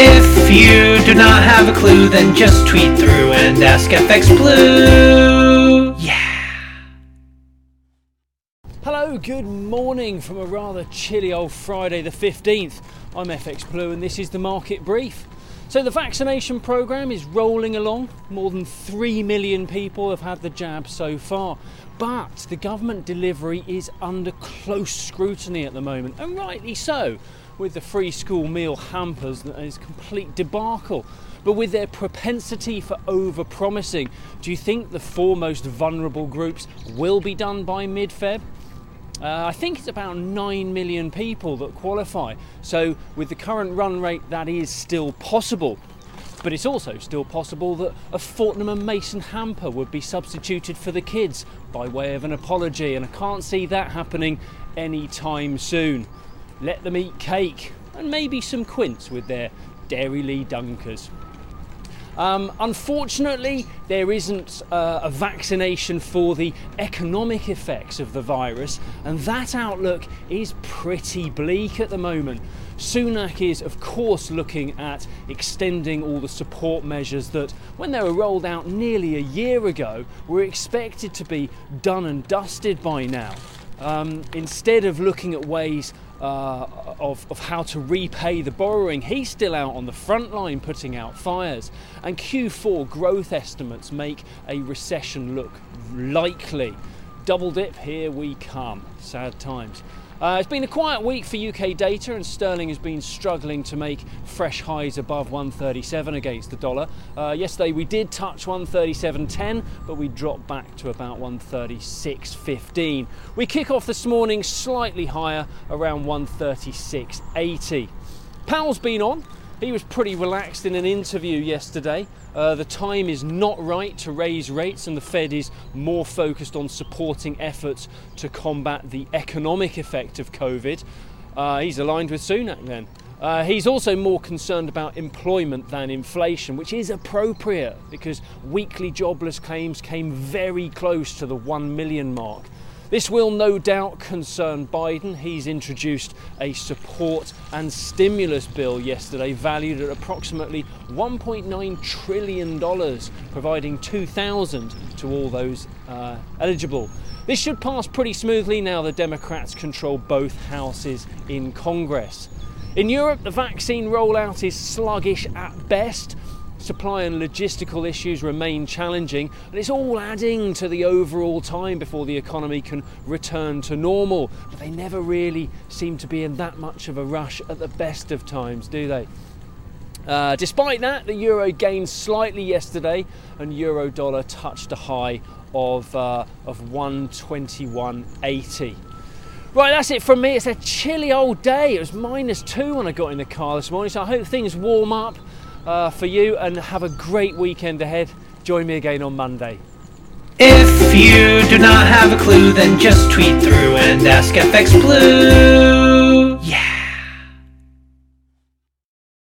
If you do not have a clue, then just tweet through and ask FX Blue. Yeah. Hello, good morning from a rather chilly old Friday the 15th. I'm FX Blue and this is the market brief. So, the vaccination programme is rolling along. More than 3 million people have had the jab so far. But the government delivery is under close scrutiny at the moment, and rightly so, with the free school meal hampers that is complete debacle. But with their propensity for over promising, do you think the four most vulnerable groups will be done by mid Feb? Uh, I think it's about 9 million people that qualify. So, with the current run rate, that is still possible. But it's also still possible that a Fortnum and Mason hamper would be substituted for the kids by way of an apology, and I can't see that happening anytime soon. Let them eat cake and maybe some quince with their Dairylea Dunkers. Um, unfortunately, there isn't uh, a vaccination for the economic effects of the virus, and that outlook is pretty bleak at the moment. Sunak is, of course, looking at extending all the support measures that, when they were rolled out nearly a year ago, were expected to be done and dusted by now. Um, instead of looking at ways uh, of, of how to repay the borrowing, he's still out on the front line putting out fires. And Q4 growth estimates make a recession look likely. Double dip, here we come. Sad times. Uh, it's been a quiet week for UK data, and sterling has been struggling to make fresh highs above 137 against the dollar. Uh, yesterday we did touch 137.10, but we dropped back to about 136.15. We kick off this morning slightly higher, around 136.80. Powell's been on. He was pretty relaxed in an interview yesterday. Uh, the time is not right to raise rates, and the Fed is more focused on supporting efforts to combat the economic effect of COVID. Uh, he's aligned with Sunak then. Uh, he's also more concerned about employment than inflation, which is appropriate because weekly jobless claims came very close to the 1 million mark. This will no doubt concern Biden. He's introduced a support and stimulus bill yesterday valued at approximately $1.9 trillion, providing 2,000 to all those uh, eligible. This should pass pretty smoothly now the Democrats control both houses in Congress. In Europe, the vaccine rollout is sluggish at best. Supply and logistical issues remain challenging, and it's all adding to the overall time before the economy can return to normal. But they never really seem to be in that much of a rush at the best of times, do they? Uh, despite that, the euro gained slightly yesterday, and euro dollar touched a high of uh, of 121.80. Right, that's it from me. It's a chilly old day. It was minus two when I got in the car this morning, so I hope things warm up uh, for you and have a great weekend ahead. Join me again on Monday. If you do not have a clue, then just tweet through and ask FX Blue. Yeah.